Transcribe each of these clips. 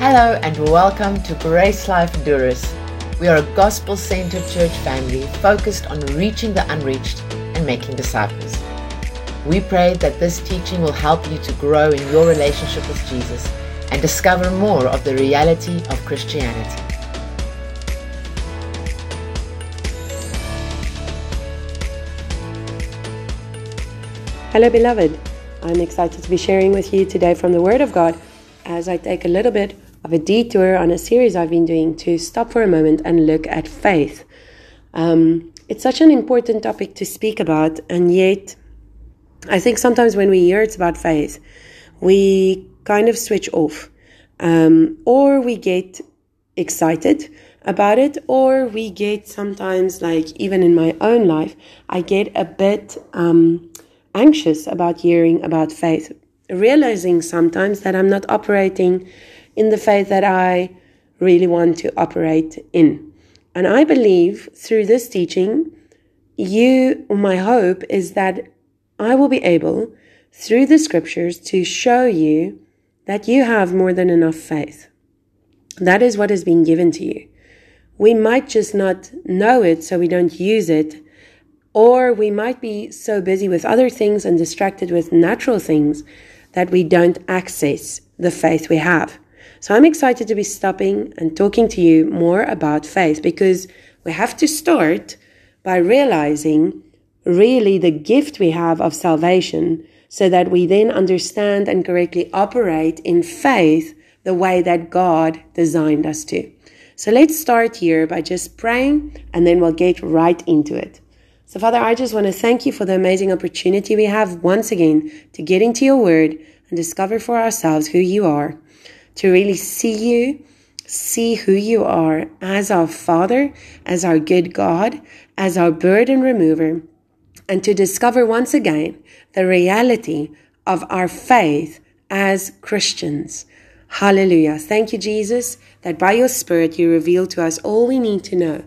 Hello and welcome to GraceLife Durrës. We are a gospel centered church family focused on reaching the unreached and making disciples. We pray that this teaching will help you to grow in your relationship with Jesus and discover more of the reality of Christianity. Hello, beloved. I'm excited to be sharing with you today from the Word of God as I take a little bit of a detour on a series I've been doing to stop for a moment and look at faith. Um, it's such an important topic to speak about, and yet I think sometimes when we hear it's about faith, we kind of switch off, um, or we get excited about it, or we get sometimes, like even in my own life, I get a bit um, anxious about hearing about faith, realizing sometimes that I'm not operating in the faith that I really want to operate in. And I believe through this teaching, you, my hope is that I will be able, through the scriptures, to show you that you have more than enough faith. That is what has been given to you. We might just not know it, so we don't use it. Or we might be so busy with other things and distracted with natural things that we don't access the faith we have. So I'm excited to be stopping and talking to you more about faith because we have to start by realizing really the gift we have of salvation so that we then understand and correctly operate in faith the way that God designed us to. So let's start here by just praying and then we'll get right into it. So, Father, I just want to thank you for the amazing opportunity we have once again to get into your word and discover for ourselves who you are to really see you, see who you are as our Father, as our good God, as our burden remover, and to discover once again the reality of our faith as Christians. Hallelujah. Thank you, Jesus, that by your Spirit you reveal to us all we need to know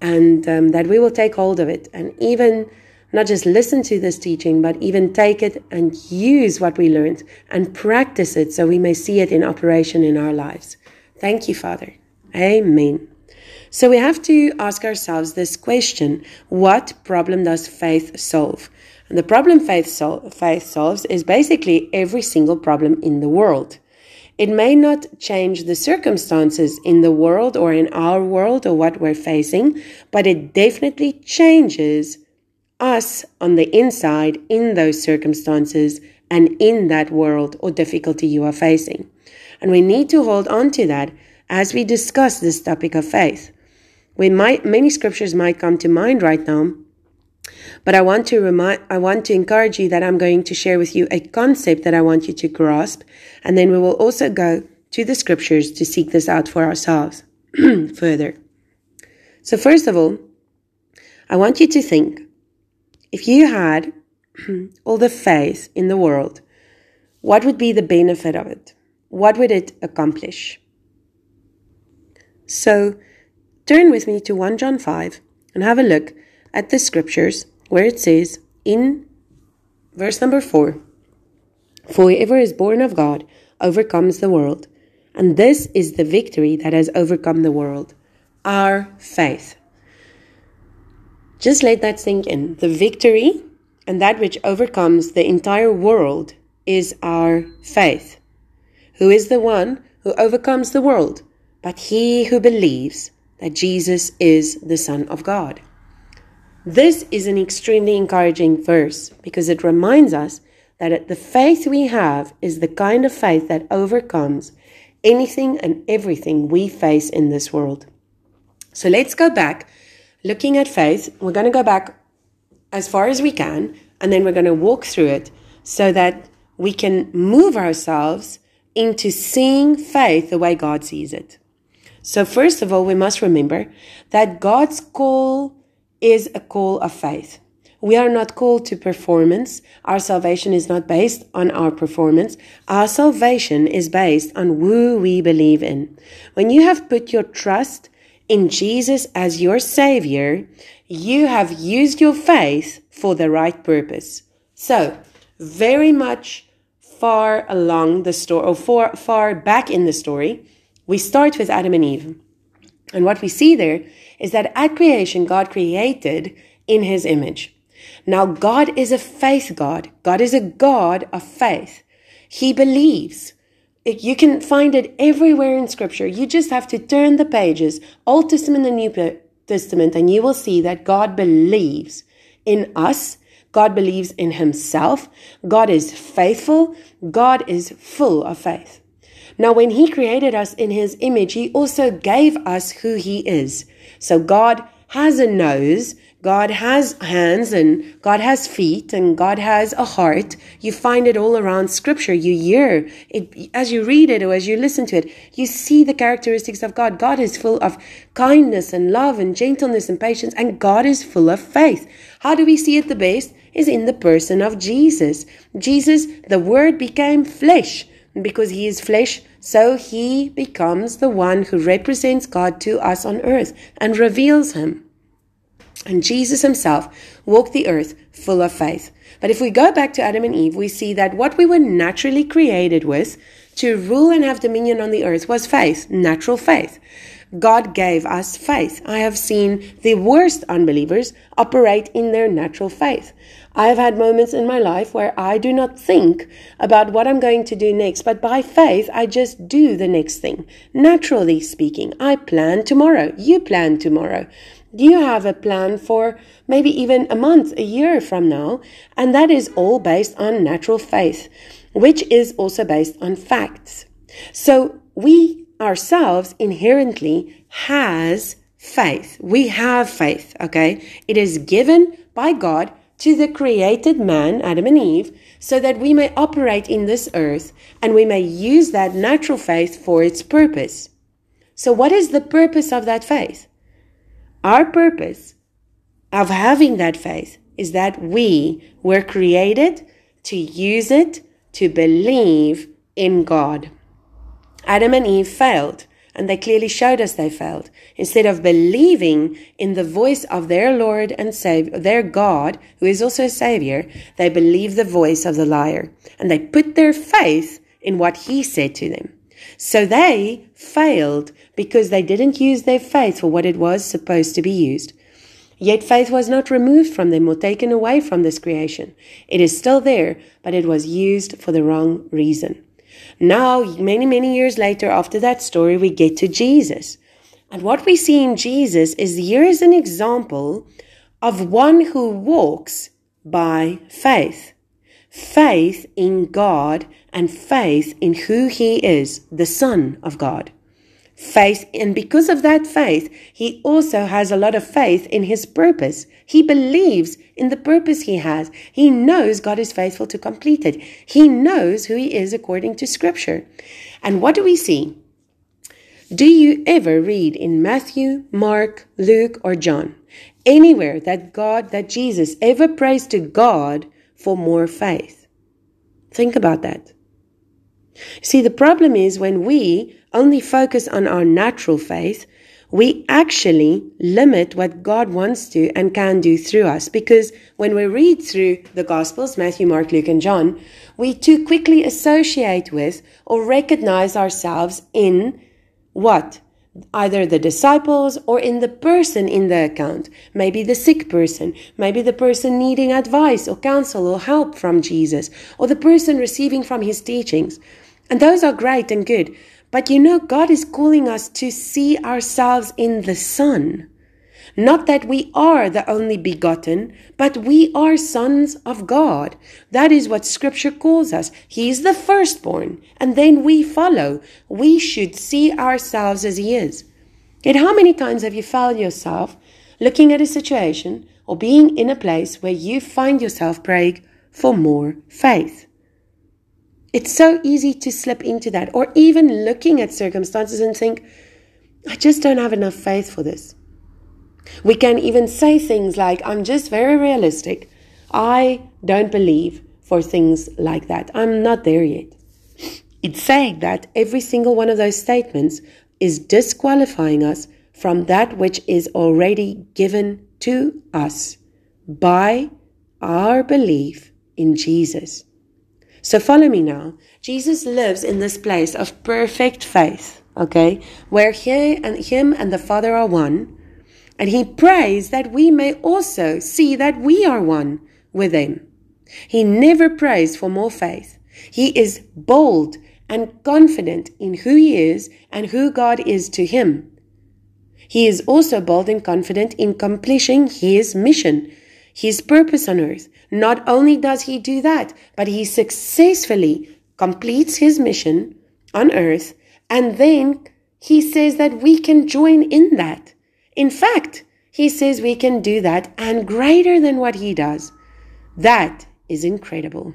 and um, that we will take hold of it and even not just listen to this teaching, but even take it and use what we learned and practice it so we may see it in operation in our lives. Thank you, Father. Amen. So we have to ask ourselves this question What problem does faith solve? And the problem faith, sol- faith solves is basically every single problem in the world. It may not change the circumstances in the world or in our world or what we're facing, but it definitely changes us on the inside in those circumstances and in that world or difficulty you are facing. And we need to hold on to that as we discuss this topic of faith. We might, many scriptures might come to mind right now, but I want to remind, I want to encourage you that I'm going to share with you a concept that I want you to grasp, and then we will also go to the scriptures to seek this out for ourselves further. So first of all, I want you to think if you had all the faith in the world, what would be the benefit of it? What would it accomplish? So, turn with me to 1 John 5 and have a look at the scriptures where it says in verse number 4 For whoever is born of God overcomes the world, and this is the victory that has overcome the world our faith. Just let that sink in. The victory and that which overcomes the entire world is our faith. Who is the one who overcomes the world? But he who believes that Jesus is the Son of God. This is an extremely encouraging verse because it reminds us that the faith we have is the kind of faith that overcomes anything and everything we face in this world. So let's go back looking at faith, we're going to go back as far as we can, and then we're going to walk through it so that we can move ourselves into seeing faith the way God sees it. So, first of all, we must remember that God's call is a call of faith. We are not called to performance. Our salvation is not based on our performance. Our salvation is based on who we believe in. When you have put your trust in Jesus as your Savior, you have used your faith for the right purpose. So, very much far along the story, or far, far back in the story, we start with Adam and Eve. And what we see there is that at creation, God created in his image. Now, God is a faith God. God is a God of faith. He believes. You can find it everywhere in scripture. You just have to turn the pages, Old Testament and New Testament, and you will see that God believes in us. God believes in himself. God is faithful. God is full of faith. Now, when he created us in his image, he also gave us who he is. So God has a nose, God has hands, and God has feet, and God has a heart. You find it all around scripture. You hear it as you read it or as you listen to it. You see the characteristics of God. God is full of kindness and love and gentleness and patience, and God is full of faith. How do we see it the best? Is in the person of Jesus. Jesus, the Word became flesh. Because he is flesh, so he becomes the one who represents God to us on earth and reveals him. And Jesus himself walked the earth full of faith. But if we go back to Adam and Eve, we see that what we were naturally created with to rule and have dominion on the earth was faith, natural faith. God gave us faith. I have seen the worst unbelievers operate in their natural faith. I have had moments in my life where I do not think about what I'm going to do next, but by faith, I just do the next thing. Naturally speaking, I plan tomorrow. You plan tomorrow. Do you have a plan for maybe even a month, a year from now, and that is all based on natural faith, which is also based on facts. So we ourselves inherently has faith. We have faith, okay? It is given by God to the created man, Adam and Eve, so that we may operate in this earth and we may use that natural faith for its purpose. So, what is the purpose of that faith? Our purpose of having that faith is that we were created to use it to believe in God. Adam and Eve failed, and they clearly showed us they failed. Instead of believing in the voice of their Lord and Savior, their God, who is also a Savior, they believed the voice of the liar, and they put their faith in what he said to them. So they failed because they didn't use their faith for what it was supposed to be used. Yet faith was not removed from them or taken away from this creation. It is still there, but it was used for the wrong reason. Now, many, many years later, after that story, we get to Jesus. And what we see in Jesus is here is an example of one who walks by faith. Faith in God and faith in who he is, the Son of God faith. And because of that faith, he also has a lot of faith in his purpose. He believes in the purpose he has. He knows God is faithful to complete it. He knows who he is according to scripture. And what do we see? Do you ever read in Matthew, Mark, Luke, or John anywhere that God, that Jesus ever prays to God for more faith? Think about that. See, the problem is when we only focus on our natural faith, we actually limit what God wants to and can do through us. Because when we read through the Gospels, Matthew, Mark, Luke, and John, we too quickly associate with or recognize ourselves in what? Either the disciples or in the person in the account. Maybe the sick person, maybe the person needing advice or counsel or help from Jesus, or the person receiving from his teachings. And those are great and good. But you know, God is calling us to see ourselves in the Son. Not that we are the only begotten, but we are sons of God. That is what Scripture calls us. He is the firstborn, and then we follow. We should see ourselves as He is. Yet, how many times have you found yourself looking at a situation or being in a place where you find yourself praying for more faith? It's so easy to slip into that, or even looking at circumstances and think, I just don't have enough faith for this. We can even say things like, I'm just very realistic. I don't believe for things like that. I'm not there yet. It's saying that every single one of those statements is disqualifying us from that which is already given to us by our belief in Jesus. So follow me now. Jesus lives in this place of perfect faith. okay, where he and him and the Father are one, and he prays that we may also see that we are one with him. He never prays for more faith. He is bold and confident in who he is and who God is to him. He is also bold and confident in accomplishing his mission, his purpose on earth. Not only does he do that, but he successfully completes his mission on earth, and then he says that we can join in that. In fact, he says we can do that and greater than what he does. That is incredible.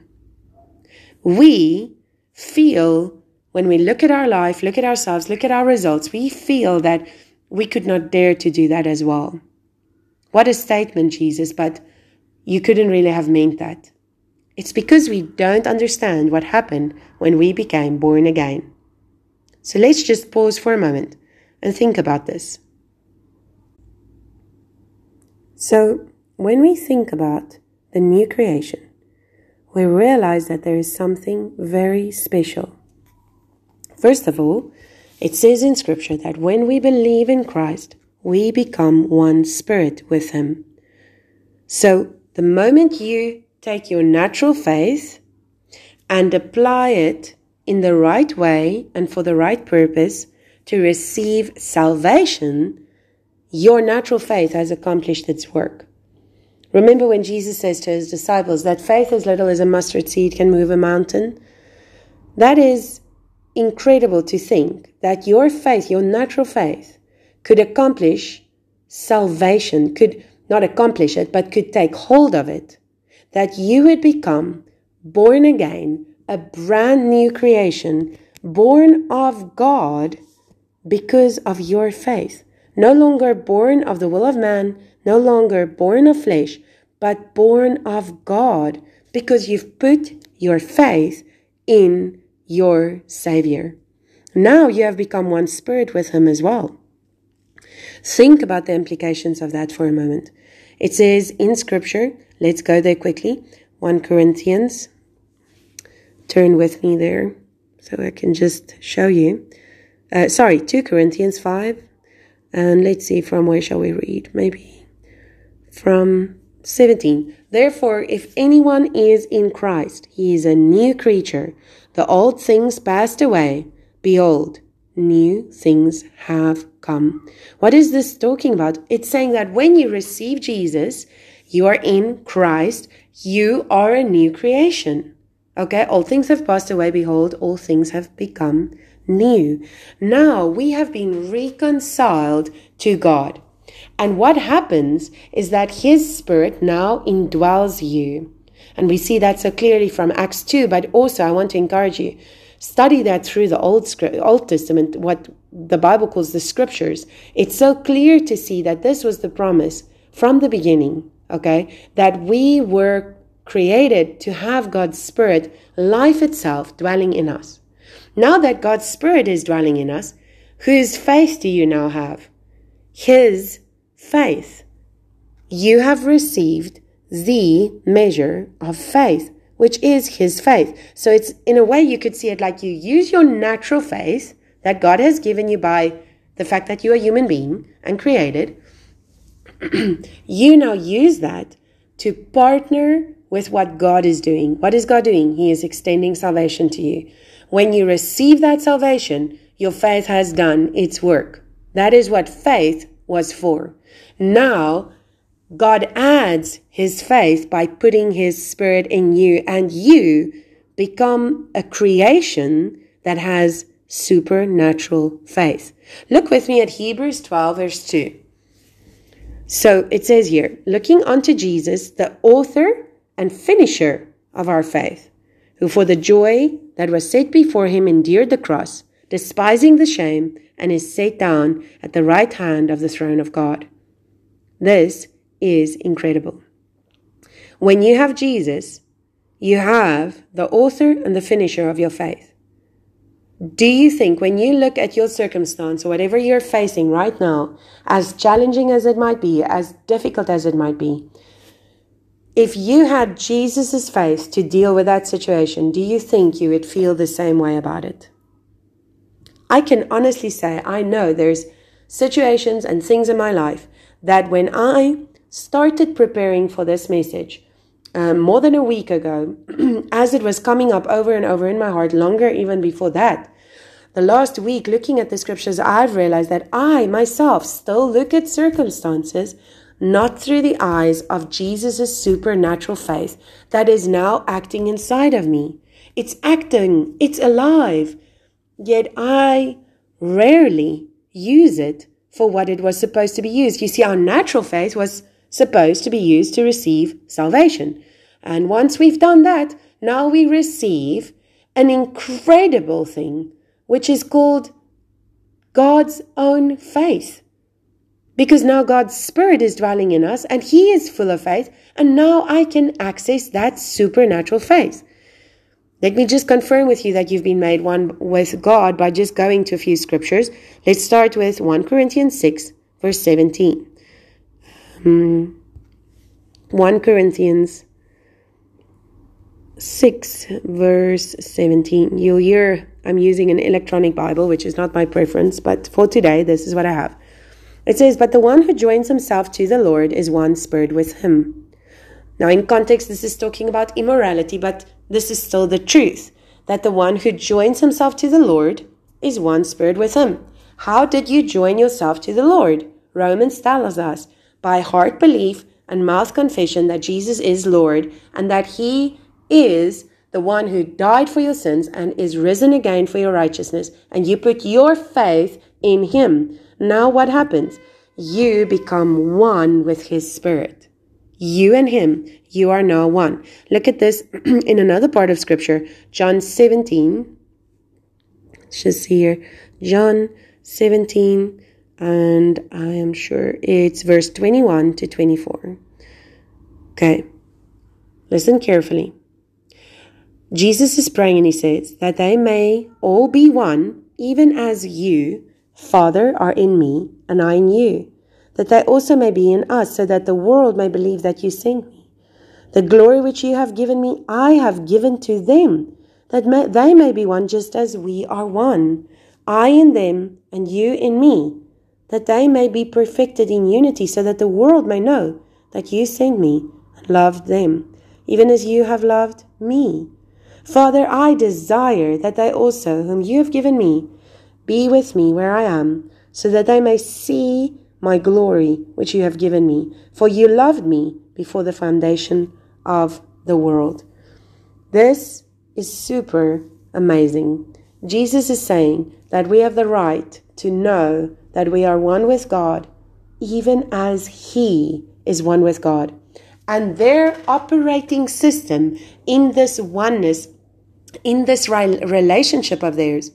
We feel, when we look at our life, look at ourselves, look at our results, we feel that we could not dare to do that as well. What a statement, Jesus, but you couldn't really have meant that. It's because we don't understand what happened when we became born again. So let's just pause for a moment and think about this. So, when we think about the new creation, we realize that there is something very special. First of all, it says in Scripture that when we believe in Christ, we become one spirit with Him. So, the moment you take your natural faith and apply it in the right way and for the right purpose to receive salvation, your natural faith has accomplished its work. Remember when Jesus says to his disciples that faith as little as a mustard seed can move a mountain? That is incredible to think that your faith, your natural faith, could accomplish salvation, could not accomplish it, but could take hold of it, that you would become born again, a brand new creation, born of God because of your faith. No longer born of the will of man, no longer born of flesh, but born of God because you've put your faith in your Savior. Now you have become one spirit with Him as well. Think about the implications of that for a moment. It says in Scripture, let's go there quickly 1 Corinthians. Turn with me there so I can just show you. Uh, sorry, 2 Corinthians 5. And let's see from where shall we read? Maybe from 17. Therefore, if anyone is in Christ, he is a new creature. The old things passed away. Behold, new things have come. What is this talking about? It's saying that when you receive Jesus, you are in Christ, you are a new creation. Okay, all things have passed away. Behold, all things have become new. Now we have been reconciled to God. And what happens is that His Spirit now indwells you. And we see that so clearly from Acts 2, but also I want to encourage you study that through the Old, Old Testament, what the Bible calls the scriptures. It's so clear to see that this was the promise from the beginning, okay? That we were created to have God's Spirit, life itself, dwelling in us. Now that God's Spirit is dwelling in us, whose faith do you now have? His faith. You have received the measure of faith, which is his faith. So it's in a way you could see it like you use your natural faith that God has given you by the fact that you're a human being and created. you now use that to partner with what God is doing. What is God doing? He is extending salvation to you. When you receive that salvation, your faith has done its work. That is what faith was for. Now, God adds his faith by putting his spirit in you, and you become a creation that has supernatural faith. Look with me at Hebrews 12, verse 2. So it says here, looking unto Jesus, the author and finisher of our faith, who for the joy that was set before him endured the cross, despising the shame, and is set down at the right hand of the throne of God. This is incredible. When you have Jesus, you have the author and the finisher of your faith. Do you think when you look at your circumstance or whatever you're facing right now, as challenging as it might be, as difficult as it might be, if you had Jesus' faith to deal with that situation, do you think you would feel the same way about it? I can honestly say I know there's situations and things in my life that when I started preparing for this message um, more than a week ago, as it was coming up over and over in my heart, longer even before that, the last week looking at the scriptures, I've realized that I myself still look at circumstances not through the eyes of Jesus' supernatural faith that is now acting inside of me. It's acting, it's alive, yet I rarely use it for what it was supposed to be used. You see, our natural faith was supposed to be used to receive salvation. And once we've done that, now we receive an incredible thing, which is called God's own faith. Because now God's Spirit is dwelling in us and He is full of faith, and now I can access that supernatural faith. Let me just confirm with you that you've been made one with God by just going to a few scriptures. Let's start with 1 Corinthians 6, verse 17. Hmm. 1 Corinthians 6, verse 17. You'll hear I'm using an electronic Bible, which is not my preference, but for today, this is what I have. It says, But the one who joins himself to the Lord is one spirit with him. Now, in context, this is talking about immorality, but this is still the truth that the one who joins himself to the Lord is one spirit with him. How did you join yourself to the Lord? Romans tells us by heart belief and mouth confession that Jesus is Lord and that he is the one who died for your sins and is risen again for your righteousness, and you put your faith in him. Now, what happens? You become one with his spirit. You and him, you are now one. Look at this in another part of scripture, John 17. Let's just see here. John 17, and I am sure it's verse 21 to 24. Okay, listen carefully. Jesus is praying and he says, That they may all be one, even as you, Father, are in me, and I in you that they also may be in us, so that the world may believe that you sent me. The glory which you have given me, I have given to them, that may, they may be one just as we are one. I in them, and you in me, that they may be perfected in unity, so that the world may know that you sent me and loved them, even as you have loved me. Father, I desire that they also, whom you have given me, be with me where I am, so that they may see my glory which you have given me, for you loved me before the foundation of the world. This is super amazing. Jesus is saying that we have the right to know that we are one with God, even as He is one with God. And their operating system in this oneness, in this relationship of theirs,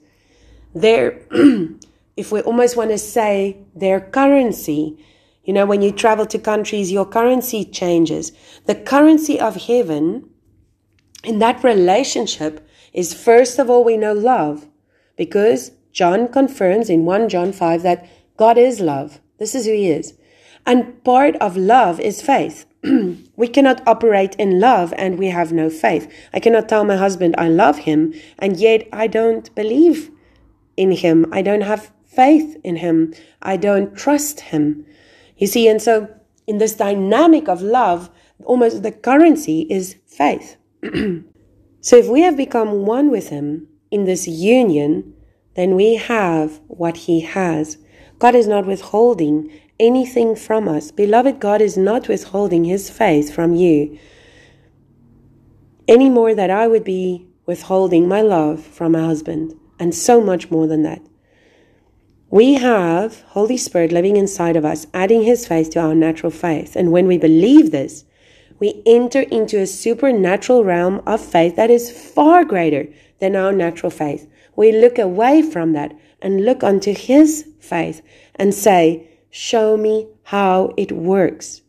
their if we almost want to say their currency, you know, when you travel to countries, your currency changes. The currency of heaven in that relationship is first of all, we know love because John confirms in 1 John 5 that God is love. This is who he is. And part of love is faith. we cannot operate in love and we have no faith. I cannot tell my husband I love him and yet I don't believe in him. I don't have faith in him. I don't trust him. You see, and so in this dynamic of love, almost the currency is faith. so if we have become one with him in this union, then we have what he has. God is not withholding anything from us. Beloved, God is not withholding his faith from you any more that I would be withholding my love from my husband, and so much more than that. We have Holy Spirit living inside of us, adding his faith to our natural faith. And when we believe this, we enter into a supernatural realm of faith that is far greater than our natural faith. We look away from that and look unto his faith and say, Show me how it works.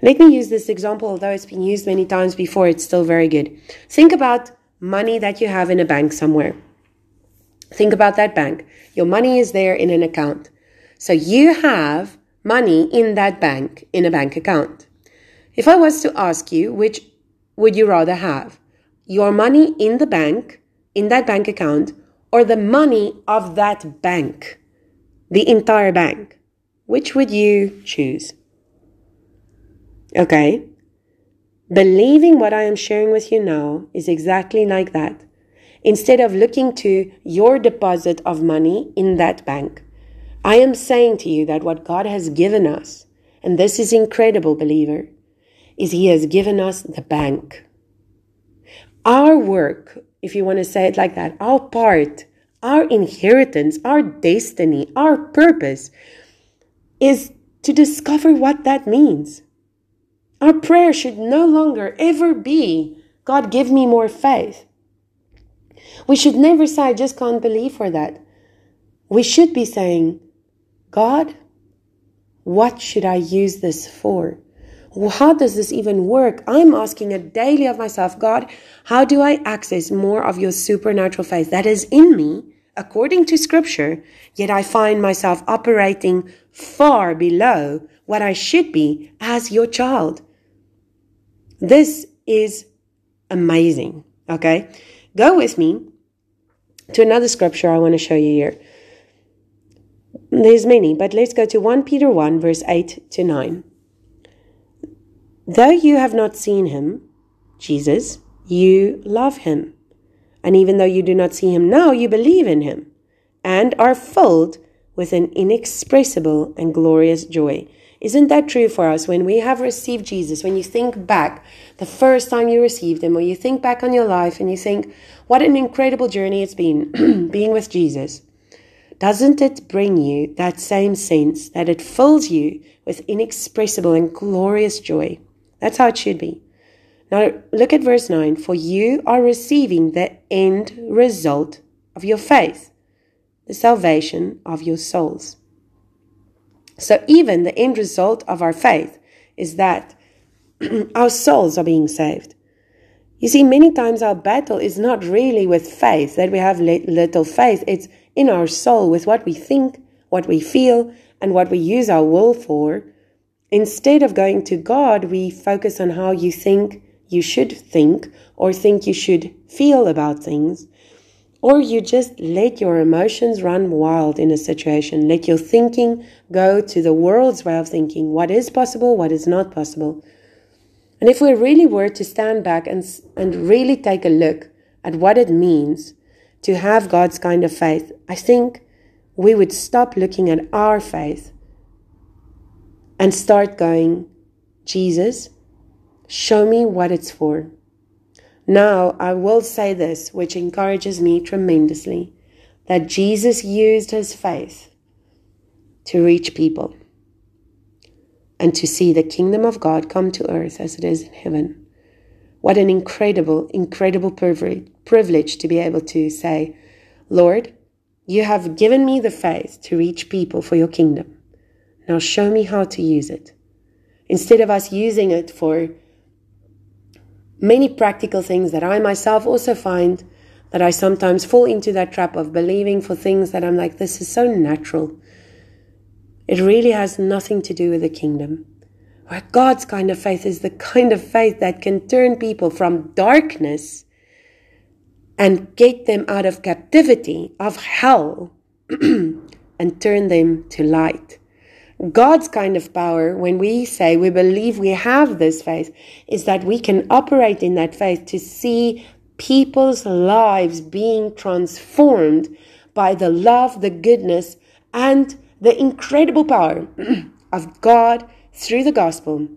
Let me use this example, although it's been used many times before, it's still very good. Think about money that you have in a bank somewhere. Think about that bank. Your money is there in an account. So you have money in that bank, in a bank account. If I was to ask you, which would you rather have? Your money in the bank, in that bank account, or the money of that bank, the entire bank? Which would you choose? Okay. Believing what I am sharing with you now is exactly like that. Instead of looking to your deposit of money in that bank, I am saying to you that what God has given us, and this is incredible, believer, is He has given us the bank. Our work, if you want to say it like that, our part, our inheritance, our destiny, our purpose is to discover what that means. Our prayer should no longer ever be, God, give me more faith. We should never say, I just can't believe for that. We should be saying, God, what should I use this for? How does this even work? I'm asking it daily of myself, God, how do I access more of your supernatural faith that is in me according to scripture, yet I find myself operating far below what I should be as your child? This is amazing. Okay. Go with me to another scripture I want to show you here. There's many, but let's go to 1 Peter 1, verse 8 to 9. Though you have not seen him, Jesus, you love him. And even though you do not see him now, you believe in him and are filled with an inexpressible and glorious joy. Isn't that true for us when we have received Jesus? When you think back the first time you received him, or you think back on your life and you think, what an incredible journey it's been being with Jesus doesn't it bring you that same sense that it fills you with inexpressible and glorious joy? That's how it should be. Now, look at verse 9. For you are receiving the end result of your faith, the salvation of your souls. So, even the end result of our faith is that our souls are being saved. You see, many times our battle is not really with faith, that we have little faith. It's in our soul with what we think, what we feel, and what we use our will for. Instead of going to God, we focus on how you think you should think or think you should feel about things. Or you just let your emotions run wild in a situation. Let your thinking go to the world's way of thinking what is possible, what is not possible. And if we really were to stand back and, and really take a look at what it means to have God's kind of faith, I think we would stop looking at our faith and start going, Jesus, show me what it's for. Now, I will say this, which encourages me tremendously that Jesus used his faith to reach people and to see the kingdom of God come to earth as it is in heaven. What an incredible, incredible privilege to be able to say, Lord, you have given me the faith to reach people for your kingdom. Now show me how to use it. Instead of us using it for many practical things that I myself also find that I sometimes fall into that trap of believing for things that I'm like, this is so natural. It really has nothing to do with the kingdom. Where God's kind of faith is the kind of faith that can turn people from darkness and get them out of captivity of hell and turn them to light. God's kind of power, when we say we believe we have this faith, is that we can operate in that faith to see people's lives being transformed by the love, the goodness, and the incredible power of God through the gospel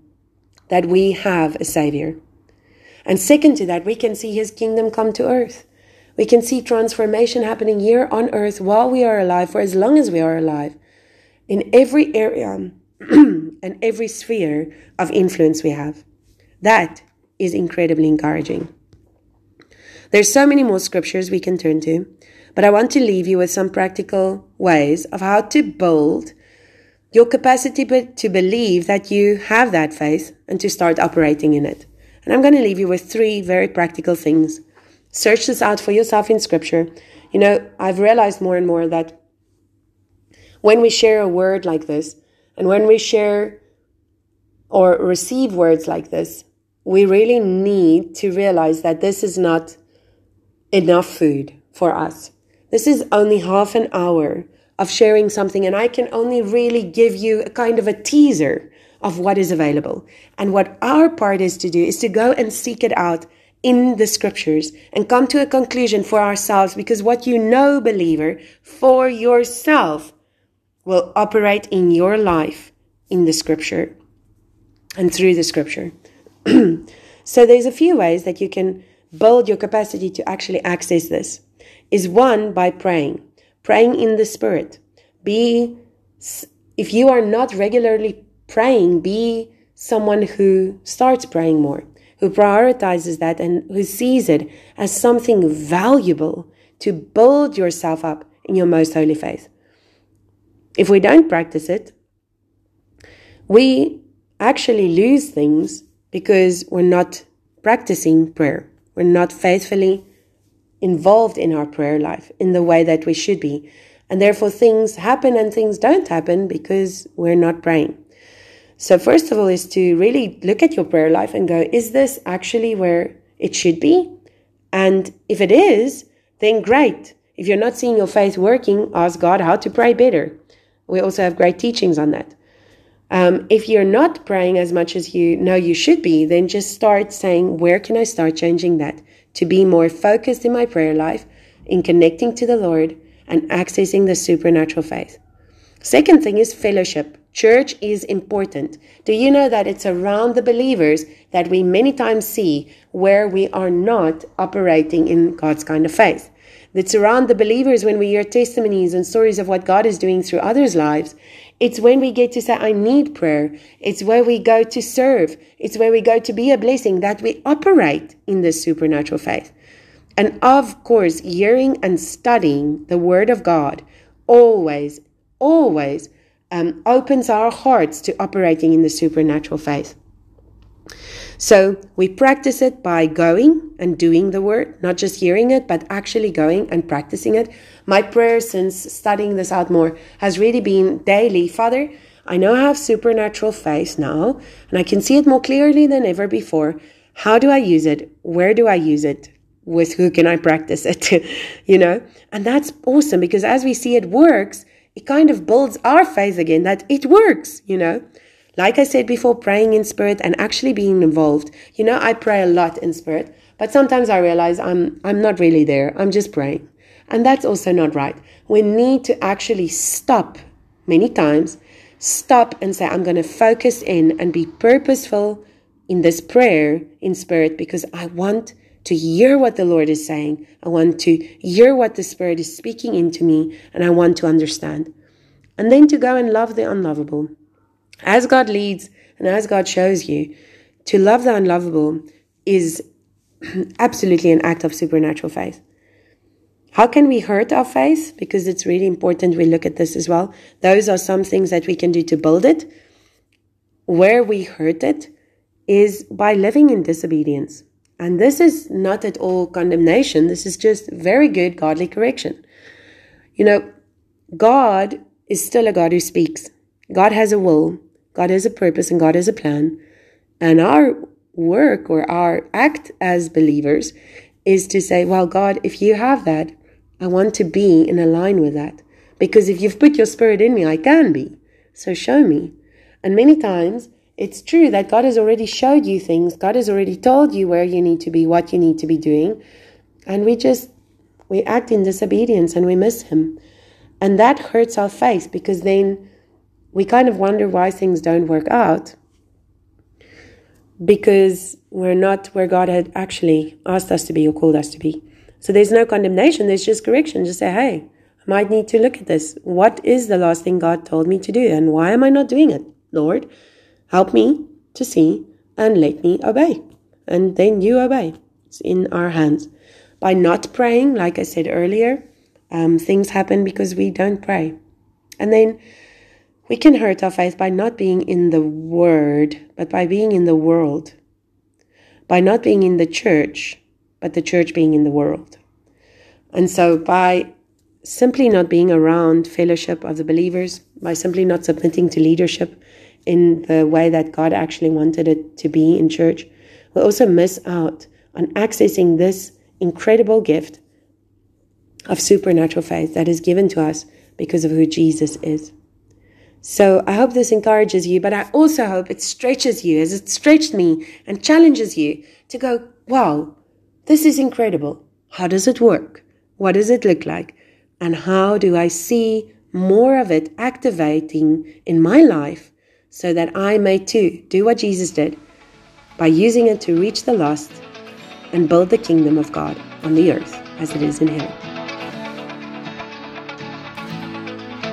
that we have a Savior. And second to that, we can see His kingdom come to earth. We can see transformation happening here on earth while we are alive, for as long as we are alive, in every area and every sphere of influence we have. That is incredibly encouraging. There's so many more scriptures we can turn to, but I want to leave you with some practical ways of how to build your capacity to believe that you have that faith and to start operating in it. And I'm going to leave you with three very practical things. Search this out for yourself in scripture. You know, I've realized more and more that when we share a word like this, and when we share or receive words like this, we really need to realize that this is not enough food for us This is only half an hour of sharing something, and I can only really give you a kind of a teaser of what is available. And what our part is to do is to go and seek it out in the scriptures and come to a conclusion for ourselves because what you know, believer, for yourself will operate in your life in the scripture and through the scripture. so there's a few ways that you can build your capacity to actually access this. Is one by praying, praying in the spirit. Be if you are not regularly praying, be someone who starts praying more who prioritizes that and who sees it as something valuable to build yourself up in your most holy faith. If we don't practice it, we actually lose things because we're not practicing prayer. We're not faithfully involved in our prayer life in the way that we should be. And therefore, things happen and things don't happen because we're not praying. So, first of all, is to really look at your prayer life and go, is this actually where it should be? And if it is, then great. If you're not seeing your faith working, ask God how to pray better. We also have great teachings on that. Um, if you're not praying as much as you know you should be, then just start saying, where can I start changing that? To be more focused in my prayer life, in connecting to the Lord, and accessing the supernatural faith. Second thing is fellowship. Church is important. Do you know that it's around the believers that we many times see where we are not operating in God's kind of faith? It's around the believers when we hear testimonies and stories of what God is doing through others' lives. It's when we get to say, I need prayer. It's where we go to serve. It's where we go to be a blessing that we operate in this supernatural faith. And of course, hearing and studying the Word of God always, always um, opens our hearts to operating in the supernatural faith. So we practice it by going and doing the word, not just hearing it, but actually going and practicing it. My prayer since studying this out more has really been daily Father, I know I have supernatural faith now, and I can see it more clearly than ever before. How do I use it? Where do I use it? With who can I practice it? you know? And that's awesome because as we see it works, it kind of builds our faith again that it works, you know. Like I said before, praying in spirit and actually being involved. You know, I pray a lot in spirit, but sometimes I realize I'm I'm not really there. I'm just praying. And that's also not right. We need to actually stop many times, stop and say, I'm going to focus in and be purposeful in this prayer in spirit because I want to hear what the Lord is saying. I want to hear what the Spirit is speaking into me, and I want to understand. And then to go and love the unlovable. As God leads and as God shows you, to love the unlovable is absolutely an act of supernatural faith. How can we hurt our faith? Because it's really important we look at this as well. Those are some things that we can do to build it. Where we hurt it is by living in disobedience. And this is not at all condemnation. This is just very good godly correction. You know, God is still a God who speaks. God has a will, God has a purpose, and God has a plan. And our work or our act as believers is to say, well, God, if you have that, I want to be in a line with that. Because if you've put your spirit in me, I can be. So show me. And many times it's true that God has already showed you things. God has already told you where you need to be, what you need to be doing. And we just, we act in disobedience and we miss Him. And that hurts our faith because then we kind of wonder why things don't work out because we're not where God had actually asked us to be or called us to be. So there's no condemnation, there's just correction. Just say, hey, I might need to look at this. What is the last thing God told me to do? And why am I not doing it, Lord? Help me to see and let me obey. And then you obey. It's in our hands. By not praying, like I said earlier, um, things happen because we don't pray. And then we can hurt our faith by not being in the Word, but by being in the world. By not being in the church, but the church being in the world. And so by simply not being around fellowship of the believers, by simply not submitting to leadership, in the way that God actually wanted it to be in church, we also miss out on accessing this incredible gift of supernatural faith that is given to us because of who Jesus is. So I hope this encourages you, but I also hope it stretches you as it stretched me and challenges you to go, wow, this is incredible. How does it work? What does it look like? And how do I see more of it activating in my life so that I may too do what Jesus did by using it to reach the lost and build the kingdom of God on the earth as it is in heaven.